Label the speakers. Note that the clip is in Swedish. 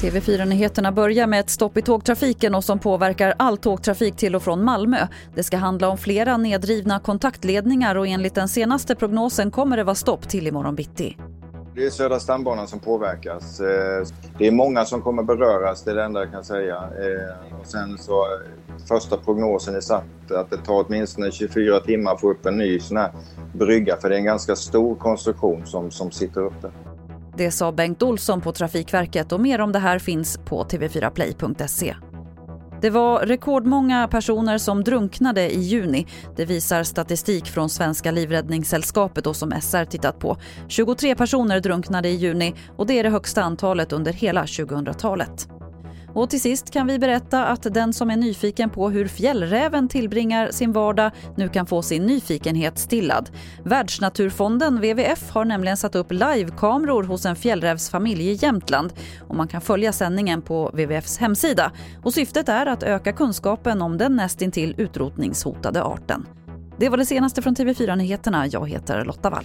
Speaker 1: TV4-nyheterna börjar med ett stopp i tågtrafiken och som påverkar all tågtrafik till och från Malmö. Det ska handla om flera nedrivna kontaktledningar och enligt den senaste prognosen kommer det vara stopp till imorgon bitti.
Speaker 2: Det är Södra stambanan som påverkas. Eh, det är många som kommer beröras, det är det enda jag kan säga. Eh, och sen så, eh, första prognosen är satt att det tar åtminstone 24 timmar att få upp en ny sån här brygga, för det är en ganska stor konstruktion som, som sitter uppe.
Speaker 1: Det sa Bengt Olsson på Trafikverket och mer om det här finns på tv4play.se. Det var rekordmånga personer som drunknade i juni. Det visar statistik från Svenska Livräddningssällskapet och som SR tittat på. 23 personer drunknade i juni och det är det högsta antalet under hela 2000-talet. Och till sist kan vi berätta att den som är nyfiken på hur fjällräven tillbringar sin vardag nu kan få sin nyfikenhet stillad. Världsnaturfonden, WWF, har nämligen satt upp livekameror hos en fjällrävsfamilj i Jämtland och man kan följa sändningen på WWFs hemsida. Och syftet är att öka kunskapen om den nästintill utrotningshotade arten. Det var det senaste från TV4 Nyheterna. Jag heter Lotta Wall.